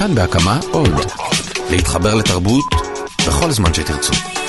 כאן בהקמה עוד. להתחבר לתרבות בכל זמן שתרצו.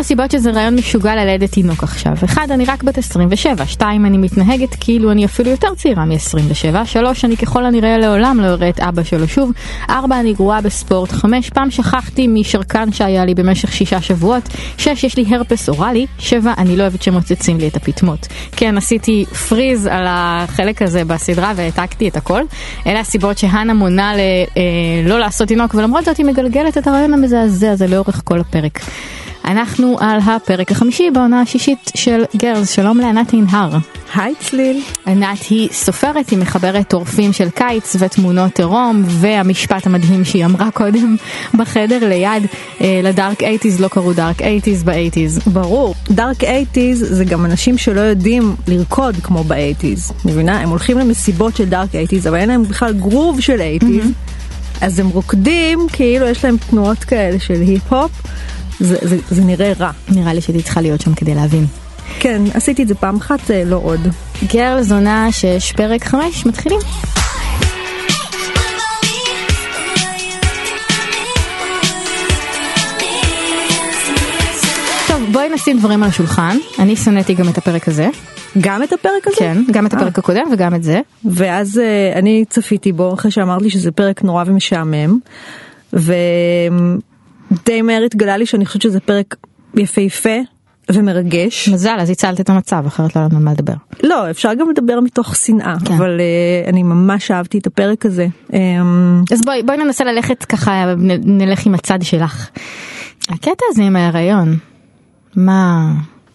שבע סיבות שזה רעיון משוגע ללדת תינוק עכשיו. אחד, אני רק בת 27. שתיים, אני מתנהגת כאילו אני אפילו יותר צעירה מ-27. שלוש, אני ככל הנראה לעולם לא אראה את אבא שלו שוב. ארבע, אני גרועה בספורט. חמש, פעם שכחתי משרקן שהיה לי במשך שישה שבועות. שש, יש לי הרפס אוראלי. שבע, אני לא אוהבת שמוצצים לי את הפטמות. כן, עשיתי פריז על החלק הזה בסדרה והעתקתי את הכל. אלה הסיבות שהנה מונה ל, אה, לא לעשות תינוק, ולמרות זאת היא מגלגלת את הרעיון המזעזע הזה לאורך כל הפרק. אנחנו על הפרק החמישי בעונה השישית של גרלס, שלום לענת עינהר. היי צליל. ענת היא סופרת, היא מחברת טורפים של קיץ ותמונות עירום, והמשפט המדהים שהיא אמרה קודם בחדר ליד, אה, ל dark eighties לא קראו dark eighties ב eighties. ברור, dark eighties זה גם אנשים שלא יודעים לרקוד כמו ב eighties, מבינה? הם הולכים למסיבות של dark eighties, אבל אין להם בכלל גרוב של eighties, mm-hmm. אז הם רוקדים כאילו יש להם תנועות כאלה של היפ-הופ. זה, זה, זה נראה רע. נראה לי שהייתי צריכה להיות שם כדי להבין. כן, עשיתי את זה פעם אחת, לא עוד. גרל זונה שש פרק חמש, מתחילים. טוב, בואי נשים דברים על השולחן. אני שנאתי גם את הפרק הזה. גם את הפרק הזה? כן, גם את הפרק הקודם וגם את זה. ואז uh, אני צפיתי בו אחרי שאמרת לי שזה פרק נורא ומשעמם. ו... די מהר התגלה לי שאני חושבת שזה פרק יפהפה ומרגש. מזל, אז הצלת את המצב, אחרת לא לנו מה לדבר. לא, אפשר גם לדבר מתוך שנאה, כן. אבל uh, אני ממש אהבתי את הפרק הזה. Um... אז בואי, בואי ננסה ללכת ככה, נלך עם הצד שלך. הקטע הזה עם ההיריון, מה,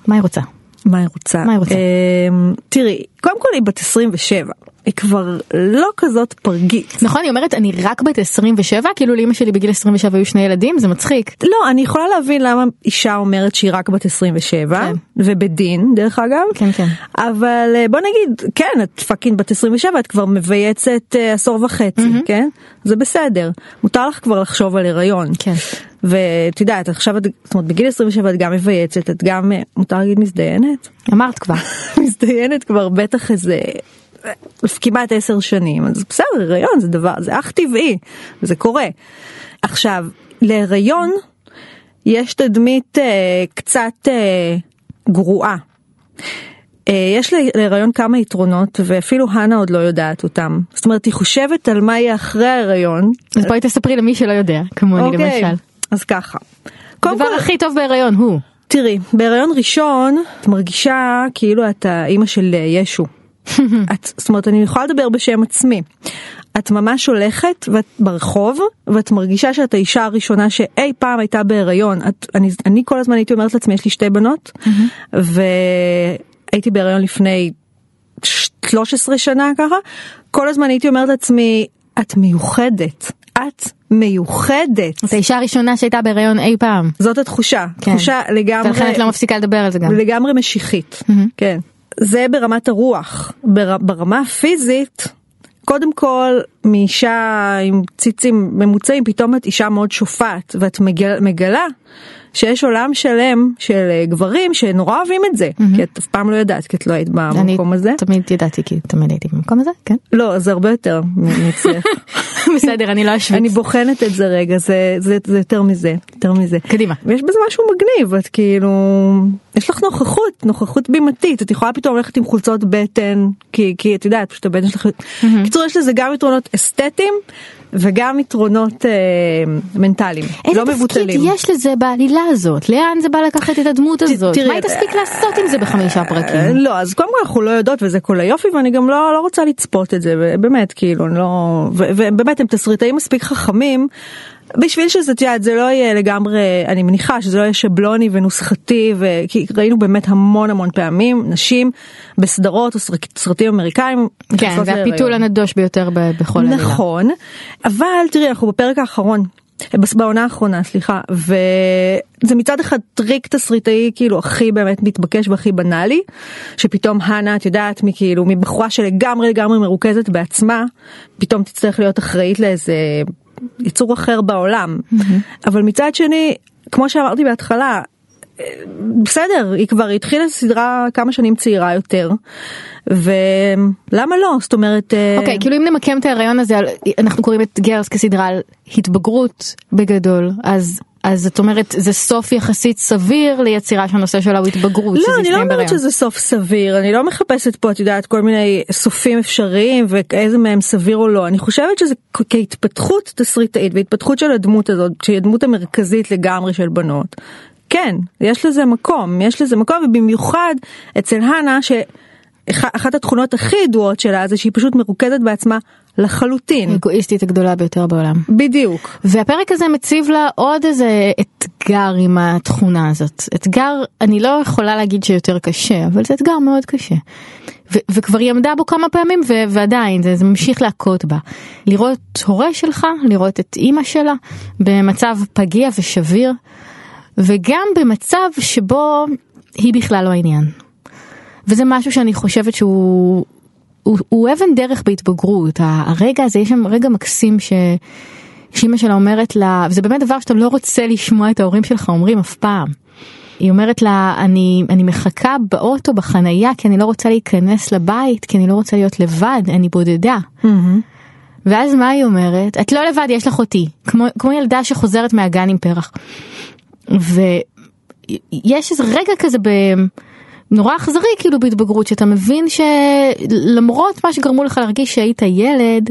מה היא רוצה? מה היא רוצה? מה היא רוצה? Um, תראי, קודם כל היא בת 27. היא כבר לא כזאת פרגית. נכון, היא אומרת אני רק בת 27, כאילו לאמא שלי בגיל 27 היו שני ילדים, זה מצחיק. לא, אני יכולה להבין למה אישה אומרת שהיא רק בת 27, כן. ובדין דרך אגב. כן, כן. אבל אה, בוא נגיד, כן, את פאקינג בת 27, את כבר מבייצת uh, עשור וחצי, mm-hmm. כן? זה בסדר. מותר לך כבר לחשוב על הריון. כן. ואת יודעת, עכשיו את, זאת אומרת, בגיל 27 את גם מבייצת, את גם, אה, מותר להגיד מזדיינת? אמרת כבר. מזדיינת כבר בטח איזה כמעט עשר שנים אז בסדר הריון זה דבר זה אך טבעי זה קורה. עכשיו להריון יש תדמית אה, קצת אה, גרועה. אה, יש להיריון כמה יתרונות ואפילו הנה עוד לא יודעת אותם. זאת אומרת היא חושבת על מה יהיה אחרי ההיריון. אז בואי תספרי למי שלא יודע כמוני אוקיי, למשל. אז ככה. הדבר כל... הכי טוב בהיריון הוא. תראי בהיריון ראשון את מרגישה כאילו את האימא של ישו. את, זאת אומרת אני יכולה לדבר בשם עצמי. את ממש הולכת ואת ברחוב ואת מרגישה שאת האישה הראשונה שאי פעם הייתה בהיריון. את, אני, אני כל הזמן הייתי אומרת לעצמי יש לי שתי בנות והייתי בהיריון לפני 13 שנה ככה. כל הזמן הייתי אומרת לעצמי את מיוחדת. את מיוחדת. את האישה הראשונה שהייתה בהיריון אי פעם. זאת התחושה. כן. תחושה לגמרי. ולכן את לא מפסיקה לדבר על זה גם. לגמרי משיחית. Mm-hmm. כן. זה ברמת הרוח. בר, ברמה הפיזית, קודם כל מאישה עם ציצים ממוצעים פתאום את אישה מאוד שופעת ואת מגל, מגלה שיש עולם שלם של אה, גברים שנורא אוהבים את זה mm-hmm. כי את אף פעם לא יודעת כי את לא היית במקום הזה. אני תמיד ידעתי כי תמיד הייתי במקום הזה כן. לא זה הרבה יותר מצליח. בסדר אני לא אשוויץ. אני בוחנת את זה רגע זה זה זה יותר מזה יותר מזה. קדימה. ויש בזה משהו מגניב את כאילו יש לך נוכחות נוכחות בימתית את יכולה פתאום ללכת עם חולצות בטן כי כי את יודעת פשוט הבטן שלך. קיצור יש לזה גם יתרונות אסתטיים וגם יתרונות אה, מנטליים לא מבוטלים. איזה תפקיד יש לזה בעלילה הזאת? לאן זה בא לקחת את הדמות הזאת? תראי, מה היא תספיק לעשות עם זה בחמישה פרקים? אה, לא, אז קודם כל אנחנו לא יודעות וזה כל היופי ואני גם לא, לא רוצה לצפות את זה, באמת, כאילו, לא... ובאמת הם תסריטאים מספיק חכמים. בשביל שזה, את יודעת, זה לא יהיה לגמרי, אני מניחה שזה לא יהיה שבלוני ונוסחתי, כי ראינו באמת המון המון פעמים נשים בסדרות או סרטים אמריקאים. כן, זה הפיתול הנדוש ביותר בכל עלילה. נכון, אבל תראי, אנחנו בפרק האחרון. בעונה האחרונה סליחה וזה מצד אחד טריק תסריטאי כאילו הכי באמת מתבקש והכי בנאלי שפתאום הנה את יודעת מכאילו מבחורה שלגמרי לגמרי מרוכזת בעצמה פתאום תצטרך להיות אחראית לאיזה יצור אחר בעולם. Mm-hmm. אבל מצד שני, כמו שאמרתי בהתחלה, בסדר, היא כבר התחילה סדרה כמה שנים צעירה יותר, ולמה לא? זאת אומרת... אה, אוקיי, כאילו אם נמקם את ההיריון הזה, אנחנו קוראים את גרס כסדרה על התבגרות בגדול, אז... אז את אומרת זה סוף יחסית סביר ליצירה שהנושא שלה הוא התבגרות. שזה לא, אני לא אומרת בהיריון. שזה סוף סביר, אני לא מחפשת פה, את יודעת, כל מיני סופים אפשריים ואיזה מהם סביר או לא. אני חושבת שזה כהתפתחות תסריטאית והתפתחות של הדמות הזאת, שהיא הדמות המרכזית לגמרי של בנות. כן, יש לזה מקום, יש לזה מקום, ובמיוחד אצל הנה, שאחת התכונות הכי ידועות שלה זה שהיא פשוט מרוכזת בעצמה לחלוטין. האגואיסטית הגדולה ביותר בעולם. בדיוק. והפרק הזה מציב לה עוד איזה אתגר עם התכונה הזאת. אתגר, אני לא יכולה להגיד שיותר קשה, אבל זה אתגר מאוד קשה. ו- וכבר היא עמדה בו כמה פעמים ו- ועדיין זה, זה ממשיך להכות בה. לראות הורה שלך, לראות את אימא שלה במצב פגיע ושביר, וגם במצב שבו היא בכלל לא העניין. וזה משהו שאני חושבת שהוא הוא, הוא אבן דרך בהתבגרות. הרגע הזה, יש שם רגע מקסים ש... שאימא שלה אומרת לה, וזה באמת דבר שאתה לא רוצה לשמוע את ההורים שלך אומרים אף פעם. היא אומרת לה, אני, אני מחכה באוטו בחנייה כי אני לא רוצה להיכנס לבית, כי אני לא רוצה להיות לבד, אני בודדה. ואז מה היא אומרת? את לא לבד, יש לך אותי. כמו, כמו ילדה שחוזרת מהגן עם פרח. ויש איזה רגע כזה ב... נורא אכזרי כאילו בהתבגרות שאתה מבין שלמרות מה שגרמו לך להרגיש שהיית ילד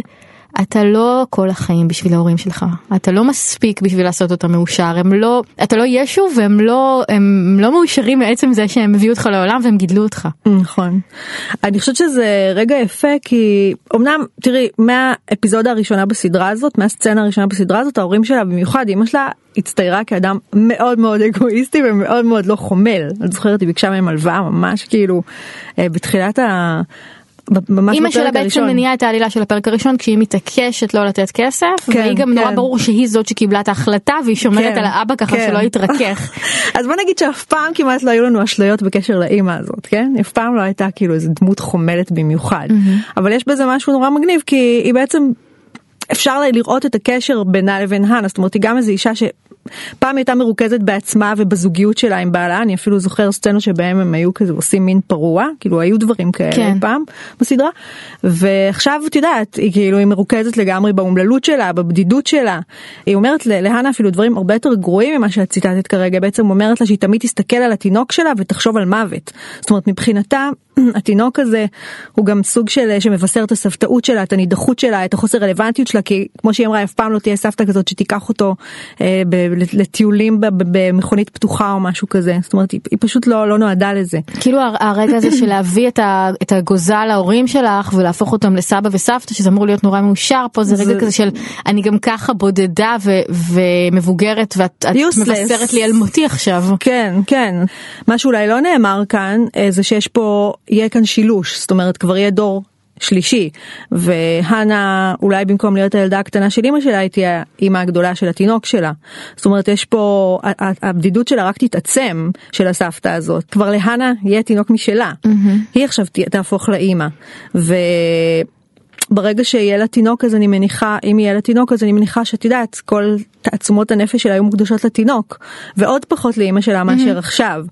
אתה לא כל החיים בשביל ההורים שלך אתה לא מספיק בשביל לעשות אותם מאושר הם לא אתה לא ישו והם לא הם לא מאושרים מעצם זה שהם הביאו אותך לעולם והם גידלו אותך. נכון. אני חושבת שזה רגע יפה כי אמנם תראי מהאפיזודה הראשונה בסדרה הזאת מהסצנה הראשונה בסדרה הזאת ההורים שלה במיוחד אמא שלה הצטיירה כאדם מאוד מאוד אגואיסטי ומאוד מאוד לא חומל. אני זוכרת היא ביקשה מהם הלוואה ממש כאילו אה, בתחילת ה... אימא שלה בעצם הראשון. מניעה את העלילה של הפרק הראשון כשהיא מתעקשת לא לתת כסף כן, והיא גם נורא כן. ברור שהיא זאת שקיבלה את ההחלטה והיא שומרת כן, על האבא ככה כן. שלא יתרכך. אז בוא נגיד שאף פעם כמעט לא היו לנו אשליות בקשר לאימא הזאת, כן? אף פעם לא הייתה כאילו איזה דמות חומלת במיוחד. אבל יש בזה משהו נורא מגניב כי היא בעצם אפשר לראות את הקשר בינה לבין הנה, זאת אומרת היא גם איזו אישה שפעם הייתה מרוכזת בעצמה ובזוגיות שלה עם בעלה, אני אפילו זוכר סצנות שבהם הם היו כזה עושים מין פרוע, כאילו היו דברים כאלה כן. פעם בסדרה, ועכשיו את יודעת, היא כאילו היא מרוכזת לגמרי באומללות שלה, בבדידות שלה, היא אומרת להנה אפילו דברים הרבה יותר גרועים ממה שאת ציטטת כרגע, בעצם אומרת לה שהיא תמיד תסתכל על התינוק שלה ותחשוב על מוות, זאת אומרת מבחינתה התינוק הזה הוא גם סוג של שמבשר את הסבתאות שלה, את הנידחות שלה, את החוסר רלוונטיות שלה, כי כמו שהיא אמרה, אף פעם לא תהיה סבתא כזאת שתיקח אותו אה, ב- לטיולים במכונית פתוחה או משהו כזה, זאת אומרת, היא, היא פשוט לא, לא נועדה לזה. כאילו הר- הרגע הזה של להביא את, ה, את הגוזה להורים שלך ולהפוך אותם לסבא וסבתא שזה אמור להיות נורא מאושר פה זה, זה- רגע כזה של אני גם ככה בודדה ו, ומבוגרת ואת. מבשרת לי על מותי עכשיו. כן, כן. מה שאולי לא נאמר כאן, אה, זה שיש פה, יהיה כאן שילוש, זאת אומרת, כבר יהיה דור. שלישי והנה אולי במקום להיות הילדה הקטנה של אמא שלה היא תהיה האמא הגדולה של התינוק שלה זאת אומרת יש פה הבדידות שלה רק תתעצם של הסבתא הזאת כבר להנה יהיה תינוק משלה היא עכשיו תה- תהפוך לאמא. ו... ברגע שיהיה לה תינוק אז אני מניחה אם יהיה לה תינוק אז אני מניחה שאת יודעת כל תעצומות הנפש שלה היו מוקדשות לתינוק ועוד פחות לאימא שלה מאשר עכשיו.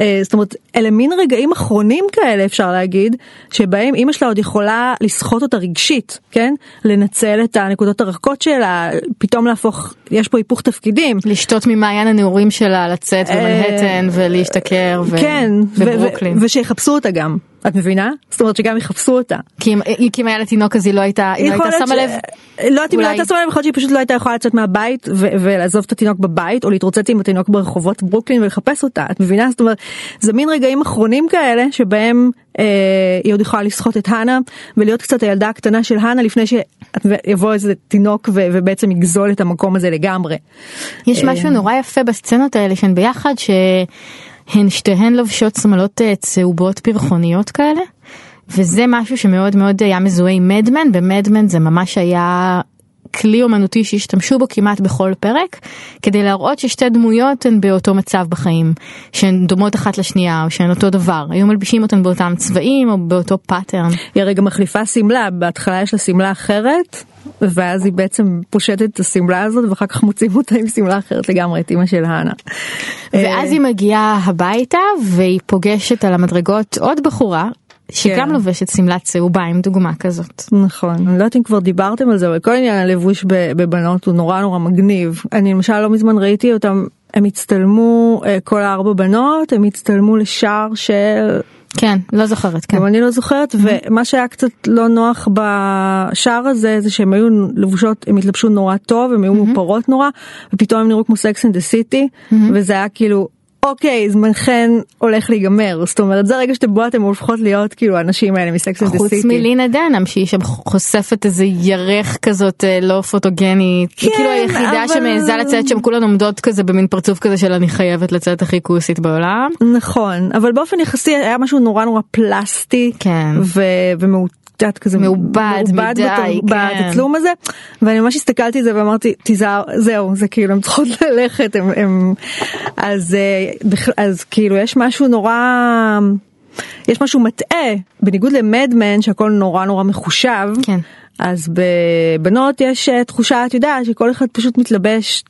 אה, זאת אומרת אלה מין רגעים אחרונים כאלה אפשר להגיד שבהם אימא שלה עוד יכולה לסחוט אותה רגשית כן לנצל את הנקודות הרכות שלה פתאום להפוך יש פה היפוך תפקידים. לשתות ממעיין הנעורים שלה לצאת במנהטן ולהשתכר ו- כן ו- בברוקלין. ו- ושיחפשו אותה גם את מבינה זאת אומרת שגם יחפשו אותה. כי אם- היה לה תינוק אז היא לא הייתה היא לא הייתה שמה ש- לב. לא יודעת אם לא. הייתה שמה לב, יכול להיות שהיא פשוט לא הייתה יכולה לצאת מהבית ו- ולעזוב את התינוק בבית או להתרוצץ עם התינוק ברחובות ברוקלין ולחפש אותה את מבינה זאת אומרת זה מין רגעים אחרונים כאלה שבהם אה, היא עוד יכולה לסחוט את הנה ולהיות קצת הילדה הקטנה של הנה לפני שיבוא איזה תינוק ו- ובעצם יגזול את המקום הזה לגמרי. יש משהו נורא יפה בסצנות האלה שהן ביחד שהן שתיהן לובשות שמלות אה, צהובות פרחוניות כאלה. וזה משהו שמאוד מאוד היה מזוהה עם Mad Men ב Mad Men זה ממש היה כלי אומנותי שהשתמשו בו כמעט בכל פרק, כדי להראות ששתי דמויות הן באותו מצב בחיים, שהן דומות אחת לשנייה, או שהן אותו דבר. היו מלבישים אותן באותם צבעים או באותו pattern. היא הרי גם מחליפה שמלה, בהתחלה יש לה שמלה אחרת, ואז היא בעצם פושטת את השמלה הזאת ואחר כך מוצאים אותה עם שמלה אחרת לגמרי את אימא של האנה. ואז היא מגיעה הביתה והיא פוגשת על המדרגות עוד בחורה שגם כן. לובשת שמלה צהובה עם דוגמה כזאת. נכון, אני לא יודעת אם כבר דיברתם על זה, אבל כל עניין הלבוש בבנות הוא נורא נורא מגניב. אני למשל לא מזמן ראיתי אותם, הם הצטלמו, אה, כל הארבע בנות, הם הצטלמו לשער של כן, לא זוכרת, כן. גם אני לא זוכרת ומה שהיה קצת לא נוח בשער הזה זה שהם היו לבושות הם התלבשו נורא טוב הם היו מאופרות נורא ופתאום הם נראו כמו Sex and the City וזה היה כאילו אוקיי זמנכן הולך להיגמר זאת אומרת זה רגע שאתם בו אתם הופכות להיות כאילו האנשים האלה מ Sex and the חוץ City. מלינה דנאם שהיא שם חושפת איזה ירך כזאת אה, לא פוטוגנית. היא כן, כאילו היחידה אבל- שמעיזה לצאת שם כולן עומדות כזה במין פרצוף כזה של אני חייבת לצאת הכי כוסית בעולם. נכון אבל באופן יחסי היה משהו נורא נורא פלסטי כן. ו- ומעוטט כזה מעובד מדי, בתר- כן. בתצלום הזה ואני ממש הסתכלתי על זה ואמרתי תיזהר זהו זה כאילו הם צריכות ללכת הם, הם אז אה, אז כאילו יש משהו נורא. יש משהו מטעה בניגוד למדמן שהכל נורא נורא מחושב כן. אז בבנות יש אה, תחושה את יודעת שכל אחד פשוט מתלבש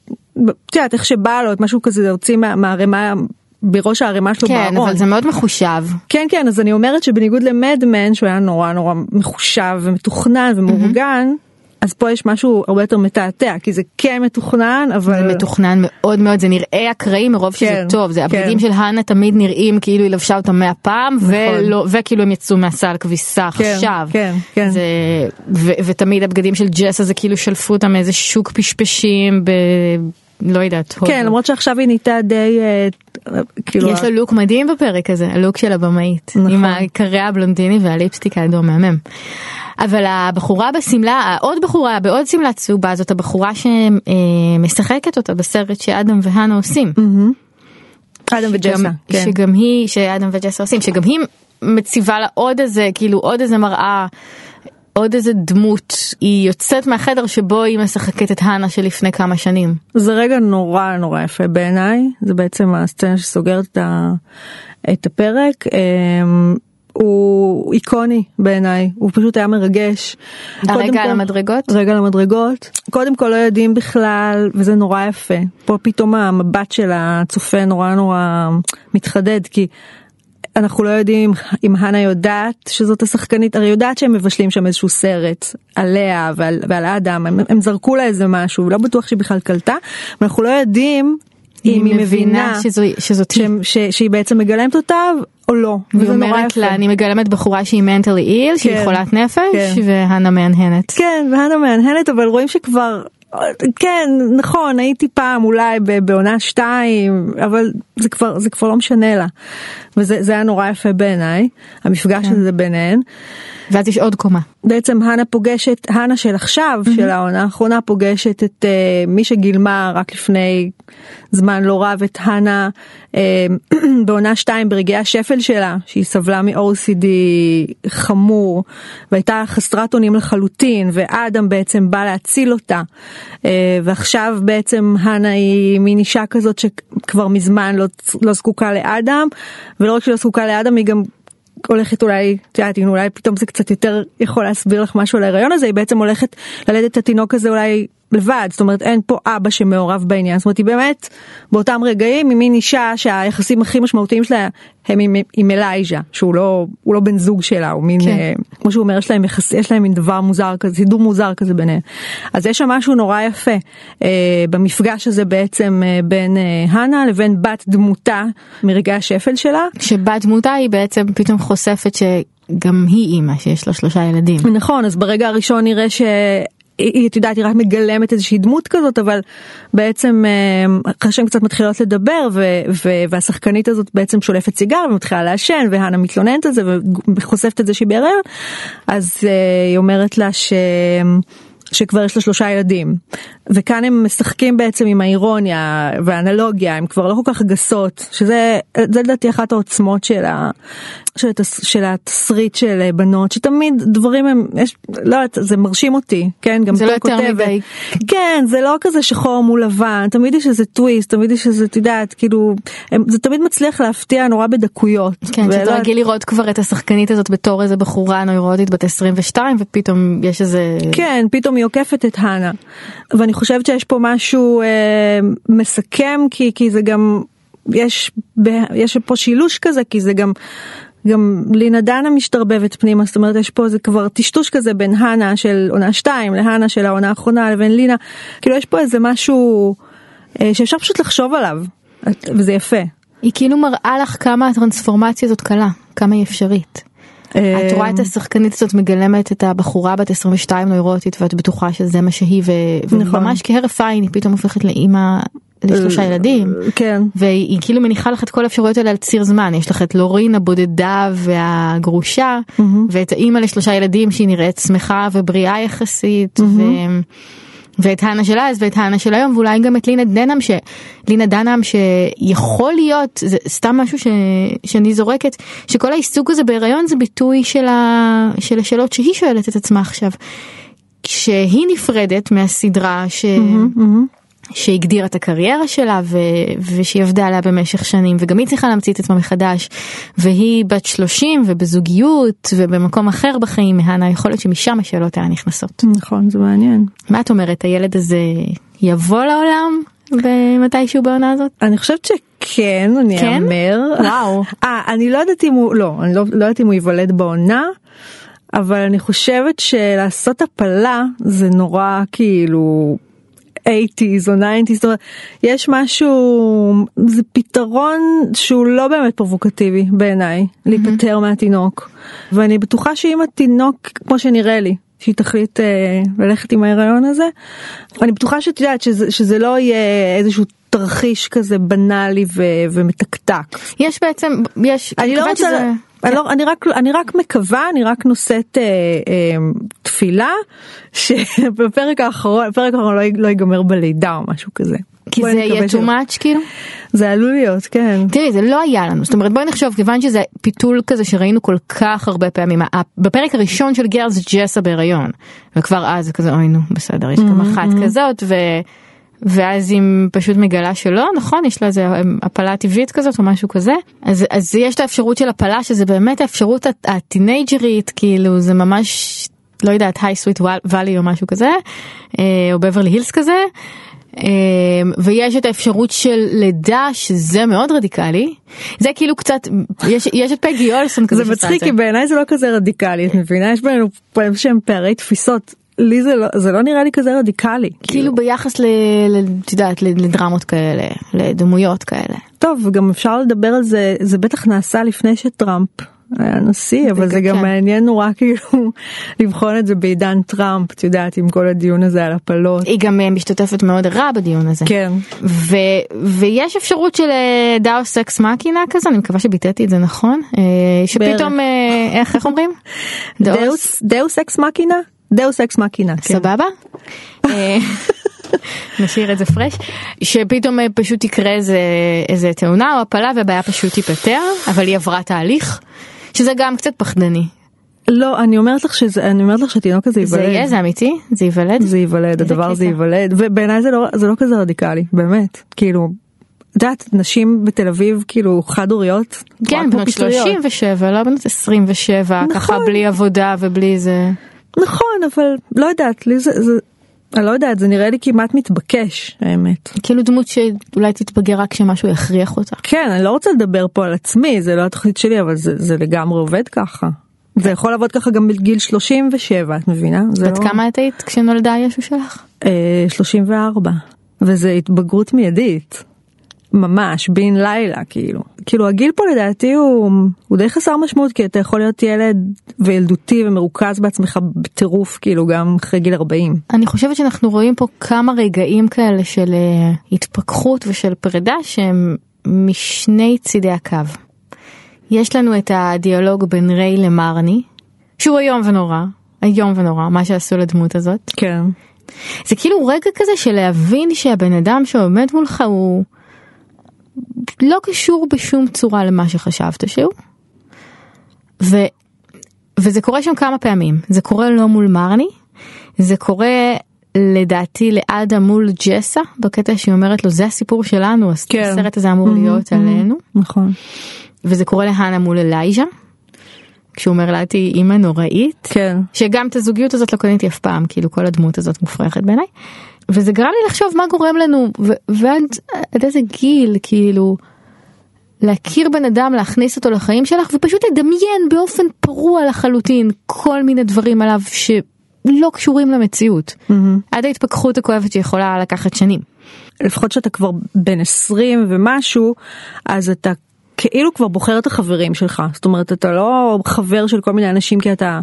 את יודעת איך שבא לו את משהו כזה להוציא מה- מהערימה בראש הערימה שלו כן, בארון. אבל זה מאוד מחושב. כן כן אז אני אומרת שבניגוד למדמן שהוא היה נורא נורא מחושב ומתוכנן ומאורגן אז פה יש משהו הרבה יותר מתעתע כי זה כן מתוכנן אבל זה מתוכנן מאוד מאוד, זה נראה אקראי מרוב שזה כן, טוב, זה כן. הבגדים של האנה תמיד נראים כאילו היא לבשה אותם מהפעם, נכון. ולא- וכאילו הם יצאו מהסל כביסה כן, עכשיו. כן, כן. זה, ו, ותמיד הבגדים של ג'סה זה כאילו שלפו אותם מאיזה שוק פשפשים ב... לא יודעת. כן למרות שעכשיו היא נהייתה די אה, כאילו יש לה לוק מדהים בפרק הזה, הלוק של הבמאית. נכון. עם הקרע הבלונדיני והליפסטיק האדום מהמם. אבל הבחורה בשמלה, עוד בחורה בעוד שמלה צהובה זאת הבחורה שמשחקת אותה בסרט שאדם והנה עושים. אדם וג'סה כן. שגם היא, שאדם וג'סה עושים, שגם היא מציבה לה עוד איזה, כאילו עוד איזה מראה, עוד איזה דמות, היא יוצאת מהחדר שבו היא משחקת את האנה שלפני כמה שנים. זה רגע נורא נורא יפה בעיניי זה בעצם הסצנה שסוגרת את, ה, את הפרק. אמ, הוא איקוני בעיניי הוא פשוט היה מרגש. הרגע על המדרגות? רגע על המדרגות קודם כל לא יודעים בכלל וזה נורא יפה פה פתאום המבט של הצופה נורא נורא מתחדד כי. אנחנו לא יודעים אם הנה יודעת שזאת השחקנית, הרי יודעת שהם מבשלים שם איזשהו סרט עליה ועל, ועל אדם, הם, הם זרקו לה איזה משהו, לא בטוח שהיא בכלל קלטה, ואנחנו לא יודעים אם היא מבינה שזו, שזאת היא. שהם- ש, שהיא בעצם מגלמת אותה או לא, והיא נורא אומרת. לה אני מגלמת בחורה שהיא מנטלי איל שהיא כן, חולת נפש כן. והנה מהנהנת. כן, והנה מהנהנת, אבל רואים שכבר, כן, נכון, הייתי פעם אולי בעונה שתיים, אבל זה כבר, זה כבר לא משנה לה. וזה זה היה נורא יפה בעיניי, המפגש כן. הזה ביניהן. ואז יש עוד קומה. בעצם הנה פוגשת, הנה של עכשיו, של העונה האחרונה, פוגשת את uh, מי שגילמה רק לפני זמן לא רב את הנה uh, בעונה 2 ברגעי השפל שלה, שהיא סבלה מ-OCD חמור והייתה חסרת אונים לחלוטין, ואדם בעצם בא להציל אותה. Uh, ועכשיו בעצם הנה היא מין אישה כזאת שכבר מזמן לא, לא זקוקה לאדם, ולא רק שלא זקוקה לאדם, היא גם הולכת אולי, את יודעת, אולי פתאום זה קצת יותר יכול להסביר לך משהו על ההיריון הזה, היא בעצם הולכת ללדת את התינוק הזה אולי לבד, זאת אומרת אין פה אבא שמעורב בעניין, זאת אומרת היא באמת באותם רגעים היא מין אישה שהיחסים הכי משמעותיים שלה הם עם, עם אלייז'ה, שהוא לא, לא בן זוג שלה, הוא מין, כן. אה, כמו שהוא אומר, יש להם, יחס, יש להם מין דבר מוזר כזה, סידור מוזר כזה ביניהם. אז יש שם משהו נורא יפה אה, במפגש הזה בעצם אה, בין אה, הנה לבין בת דמותה מרגעי השפל שלה. שבת דמותה היא בעצם פתאום חושפת שגם היא אימא שיש לה שלושה ילדים. נכון אז ברגע הראשון נראה ש... היא, את יודעת, היא רק מגלמת איזושהי דמות כזאת, אבל בעצם אה, אחרי שהן קצת מתחילות לדבר, ו, ו, והשחקנית הזאת בעצם שולפת סיגר ומתחילה לעשן, והנה מתלוננת על זה וחושפת את זה שהיא בהיריון, אז אה, היא אומרת לה ש... שכבר יש לה שלושה ילדים. וכאן הם משחקים בעצם עם האירוניה והאנלוגיה, הם כבר לא כל כך גסות, שזה זה לדעתי אחת העוצמות של, ה, של, התס, של התסריט של בנות, שתמיד דברים הם, יש, לא יודעת, זה מרשים אותי, כן, גם זה לא יותר כותבת. מדי. כן, זה לא כזה שחור מול לבן, תמיד יש איזה טוויסט, תמיד יש איזה, את יודעת, כאילו, הם, זה תמיד מצליח להפתיע נורא בדקויות. כן, ולא- שאתה רגיל לראות כבר את השחקנית הזאת בתור איזה בחורה נוירוטית בת 22 ופתאום יש איזה... כן, פתאום היא עוקפת את הנה. ואני חושבת שיש פה משהו אה, מסכם, כי, כי זה גם, יש, ב, יש פה שילוש כזה, כי זה גם, גם לינה דנה משתרבבת פנימה, זאת אומרת יש פה זה כבר טשטוש כזה בין הנה של עונה 2 להנה של העונה האחרונה לבין לינה, כאילו יש פה איזה משהו אה, שאפשר פשוט לחשוב עליו, וזה יפה. היא כאילו מראה לך כמה הטרנספורמציה הזאת קלה, כמה היא אפשרית. את רואה את השחקנית הזאת מגלמת את הבחורה בת 22 נוירוטית ואת בטוחה שזה מה שהיא נכון. וממש כהרף עין היא פתאום הופכת לאימא לשלושה ילדים. כן. והיא היא כאילו מניחה לך את כל האפשרויות האלה על ציר זמן יש לך את לורין הבודדה והגרושה ואת האימא לשלושה ילדים שהיא נראית שמחה ובריאה יחסית. ואת האנה של אז ואת האנה של היום ואולי גם את לינה דנאם ש... לינה דנאם שיכול להיות זה סתם משהו ש... שאני זורקת שכל העיסוק הזה בהיריון זה ביטוי של, ה... של השאלות שהיא שואלת את עצמה עכשיו. כשהיא נפרדת מהסדרה ש... שהגדירה את הקריירה שלה ו... ושהיא עבדה עליה במשך שנים וגם היא צריכה להמציא את עצמה מחדש והיא בת 30 ובזוגיות ובמקום אחר בחיים מהנה יכול להיות שמשם השאלות האלה נכנסות. נכון, זה מעניין. מה את אומרת הילד הזה יבוא לעולם במתישהו בעונה הזאת? אני חושבת שכן, אני כן? אאמר. וואו. אה, אני לא יודעת אם הוא, לא, אני לא, לא יודעת אם הוא ייוולד בעונה, אבל אני חושבת שלעשות הפלה זה נורא כאילו 80's או 90's, זאת אומרת, יש משהו, זה פתרון שהוא לא באמת פרובוקטיבי בעיניי, להיפטר מהתינוק. ואני בטוחה שאם התינוק, כמו שנראה לי, שהיא תחליט אה, ללכת עם ההיריון הזה, אני בטוחה שאת יודעת שזה, שזה לא יהיה איזשהו תרחיש כזה בנאלי ו, ומתקתק. יש בעצם יש אני לא רוצה, שזה- אני, לא, אני, רק, אני רק מקווה, אני רק נושאת אה, אה, תפילה שבפרק האחרון, הפרק האחרון לא, לא ייגמר בלידה או משהו כזה. כי זה יהיה too much כאילו. זה עלול להיות, כן. תראי זה לא היה לנו זאת אומרת בואי נחשוב כיוון שזה פיתול כזה שראינו כל כך הרבה פעמים בפרק הראשון של גרס ג'סה בהיריון וכבר אז זה כזה אוי נו בסדר יש גם אחת כזאת ו... ואז היא פשוט מגלה שלא נכון יש לה איזה אמ, הפלה טבעית כזאת או משהו כזה אז אז יש את האפשרות של הפלה שזה באמת האפשרות הט- הטינג'רית כאילו זה ממש לא יודעת היי סוויט ואלי או משהו כזה אה, או בברלי הילס כזה. אה, ויש את האפשרות של לידה שזה מאוד רדיקלי זה כאילו קצת יש יש את פגי אולסון כזה זה מצחיק כי בעיניי זה לא כזה רדיקלי, את מבינה? יש בינינו שהם פערי תפיסות. לי זה לא, זה לא נראה לי כזה רדיקלי. כאילו ביחס ל... את יודעת לדרמות כאלה לדמויות כאלה. טוב, וגם אפשר לדבר על זה, זה בטח נעשה לפני שטראמפ היה נשיא, אבל זה גם כן. מעניין נורא כאילו לבחון את זה בעידן טראמפ, את יודעת, עם כל הדיון הזה על הפלות. היא גם אה, משתתפת מאוד רע בדיון הזה. כן. ויש אפשרות של אה, deus ex machina כזה אני מקווה שביטאתי את זה נכון אה, שפתאום איך אומרים? deus ex machina? deus ex machina. כן. סבבה? אה, נשאיר את זה fresh שפתאום אה, פשוט תקרה איזה איזה תאונה או הפלה והבעיה פשוט תיפתר אבל היא עברה תהליך שזה גם קצת פחדני. לא, אני אומרת לך שזה, אני אומרת לך שהתינוק הזה זה ייוולד. יהיה זה אמיתי זה ייוולד זה ייוולד, הדבר הזה. ייוולד, ובעיניי זה לא, זה לא כזה רדיקלי, באמת. כאילו, את יודעת, נשים בתל אביב כאילו חד הוריות. כן בנות 37 לא בנות 27 ככה נכון. בלי עבודה ובלי זה. נכון, אבל לא יודעת, לי זה, זה, אני לא יודעת, זה נראה לי כמעט מתבקש, האמת. כאילו דמות שאולי תתבגר רק כשמשהו יכריח אותה. כן, אני לא רוצה לדבר פה על עצמי, זה לא התוכנית שלי, אבל זה, זה לגמרי עובד ככה. זה יכול לעבוד ככה גם בגיל 37, את מבינה? בת לא... כמה את היית כשנולדה ישו שלך? אה, 34. וזה התבגרות מיידית. ממש, בן לילה, כאילו. כאילו הגיל פה לדעתי הוא, הוא די חסר משמעות, כי אתה יכול להיות ילד וילדותי ומרוכז בעצמך בטירוף, כאילו גם אחרי גיל 40. אני חושבת שאנחנו רואים פה כמה רגעים כאלה של אה, התפכחות ושל פרידה שהם משני צידי הקו. יש לנו את הדיאלוג בין ריי למרני, שהוא איום ונורא, איום ונורא מה שעשו לדמות הזאת. כן. זה כאילו רגע כזה של להבין שהבן אדם שעומד מולך הוא לא קשור בשום צורה למה שחשבת שהוא. ו, וזה קורה שם כמה פעמים, זה קורה לא מול מרני, זה קורה לדעתי לאדה מול ג'סה בקטע שהיא אומרת לו זה הסיפור שלנו אז כן. הסרט הזה אמור להיות Mhm, עלינו נכון. וזה קורה להנה מול אלייז'ה. כשהוא אומר לה תהיי אימא נוראית כן. שגם את הזוגיות הזאת לא קניתי אף פעם כאילו כל הדמות הזאת מופרכת בעיניי. וזה גרם לי לחשוב מה גורם לנו ועד עד איזה גיל כאילו להכיר בן אדם להכניס אותו לחיים שלך ופשוט לדמיין באופן פרוע לחלוטין כל מיני דברים עליו שלא קשורים למציאות. עד ההתפכחות הכואבת שיכולה לקחת שנים. לפחות שאתה כבר בן 20 ומשהו, אז אתה כאילו כבר בוחר את החברים שלך. זאת אומרת, אתה לא חבר של כל מיני אנשים כי אתה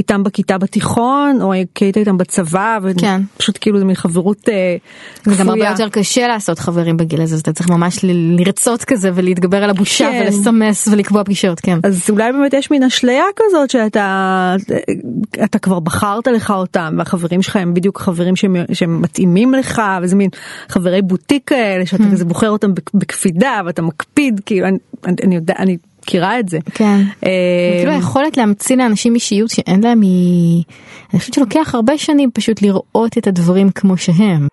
איתם בכיתה בתיכון, או היית איתם בצבא, כן. ופשוט כאילו זה מין חברות אה, זה גם הרבה כפויה. יותר קשה לעשות חברים בגיל הזה אז אתה צריך ממש לרצות כזה ולהתגבר על הבושה כן. ולסמס ולקבוע פגישות כן. אז אולי באמת יש מין אשליה כזאת שאתה אתה כבר בחרת לך אותם והחברים שלך הם בדיוק חברים שהם, שהם מתאימים לך וזה מין חברי בוטיק כאלה שאתה Hmm. כזה בוחר אותם בק- בקפידה ואתה מקפיד כאילו אני, אני, אני יודע אני מכירה את זה. כן. אה, כאילו היכולת להמציא לאנשים אישיות שאין להם היא... אני חושבת שלוקח הרבה שנים פשוט לראות את הדברים כמו שהם.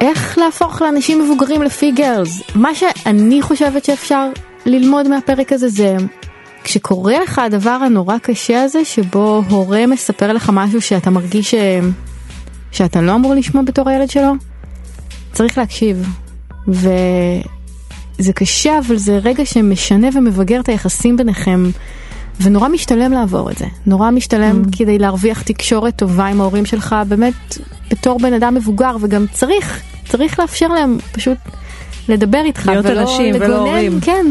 איך להפוך לאנשים מבוגרים לפי גרלס? מה שאני חושבת שאפשר ללמוד מהפרק הזה זה כשקורה לך הדבר הנורא קשה הזה שבו הורה מספר לך משהו שאתה מרגיש ש... שאתה לא אמור לשמוע בתור הילד שלו, צריך להקשיב. וזה קשה אבל זה רגע שמשנה ומבגר את היחסים ביניכם. ונורא משתלם לעבור את זה, נורא משתלם mm. כדי להרוויח תקשורת טובה עם ההורים שלך, באמת בתור בן אדם מבוגר וגם צריך, צריך לאפשר להם פשוט לדבר איתך, להיות ולא אנשים ולא לגונן, הורים. כן,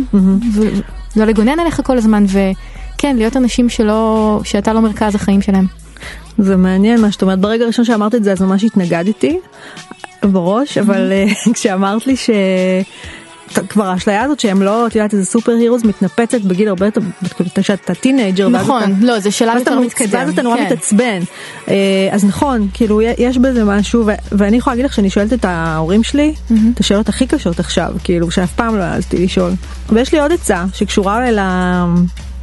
ו- לא לגונן עליך כל הזמן וכן להיות אנשים שלא, שאתה לא מרכז החיים שלהם. זה מעניין מה שאת אומרת ברגע הראשון שאמרת את זה אז ממש התנגדתי בראש אבל אה, כשאמרת לי ש... כבר האשליה הזאת שהם לא את יודעת איזה super heroes מתנפצת בגיל הרבה יותר כשאתה teenager ואז נכון, אתה- לא זה שלב ואז יותר מתקדם, ואז אתה נורא כן. מתעצבן. אה, אז נכון כאילו יש בזה משהו ואני יכולה להגיד לך שאני שואלת את ההורים שלי את השאלות הכי קשות עכשיו כאילו שאף פעם לא העזתי לשאול. ויש לי עוד עצה שקשורה ל...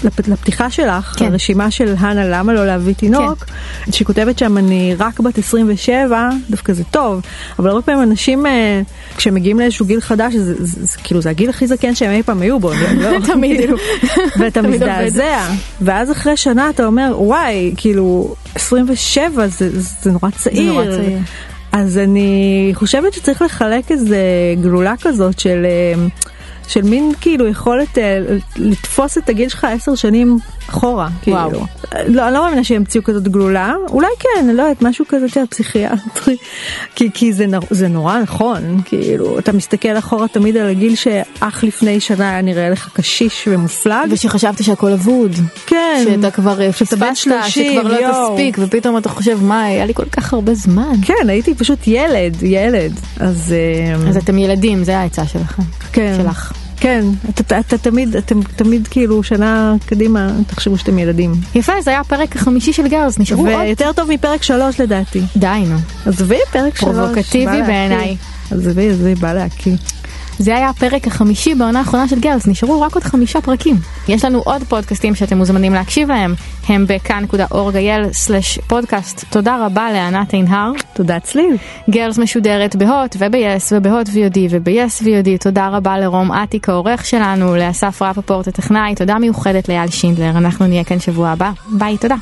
לפ- לפתיחה שלך, כן. הרשימה של הנה למה לא להביא תינוק, שהיא כותבת שם אני רק בת 27, דווקא זה טוב, אבל הרבה פעמים אנשים אה, כשהם מגיעים לאיזשהו גיל חדש, זה, זה, זה, זה כאילו זה הגיל הכי זקן שהם אי פעם היו בו, לא, תמיד. ואתה. מזדעזע, ואז אחרי שנה אתה אומר וואי, כאילו 27 זה, זה נורא צעיר. נורא צעיר. אז אני חושבת שצריך לחלק איזה גלולה כזאת של, אה, של מין כאילו יכולת אה, לתפוס את הגיל שלך עשר שנים אחורה. וואו. כאילו. לא, אני לא מאמינה שימציאו כזאת גלולה, אולי כן, אני לא יודעת, משהו כזה, אתה יודע, פסיכיאטרי. כי, כי זה, זה נורא נכון, כאילו, אתה מסתכל אחורה תמיד על הגיל שאך לפני שנה היה נראה לך קשיש ומופלג. ושחשבת שהכל אבוד, כן. שאתה כבר אה, פספסת, 30, שכבר לא יואו. תספיק ופתאום אתה חושב מה היה לי כל כך הרבה זמן. כן, הייתי פשוט ילד, ילד. אז... אה, אז אתם ילדים זה העצה שלכם, כן. שלך. כן, אתה, אתה, אתה תמיד, אתם תמיד כאילו שנה קדימה, תחשבו שאתם ילדים. יפה זה היה הפרק החמישי של גרס נשארו עוד ויותר טוב מפרק שלוש לדעתי. די נו. עזבי פרק שלוש. פרובוקטיבי. בעיניי. עזבי, עזבי, בא להקיא. זה היה הפרק החמישי בעונה האחרונה של גרס, נשארו רק עוד חמישה פרקים. יש לנו עוד פודקאסטים שאתם מוזמנים להקשיב להם, הם בכאן.org.il/פודקאסט. תודה רבה לענת עינהר. תודה צליל. גרס משודרת בהוט וב-yes ובהוט VOD וב-yes VOD. תודה רבה לרום אטיק העורך שלנו, לאסף רפפורט הטכנאי, תודה מיוחדת לאייל שינדלר. אנחנו נהיה כאן שבוע הבא. ביי, תודה.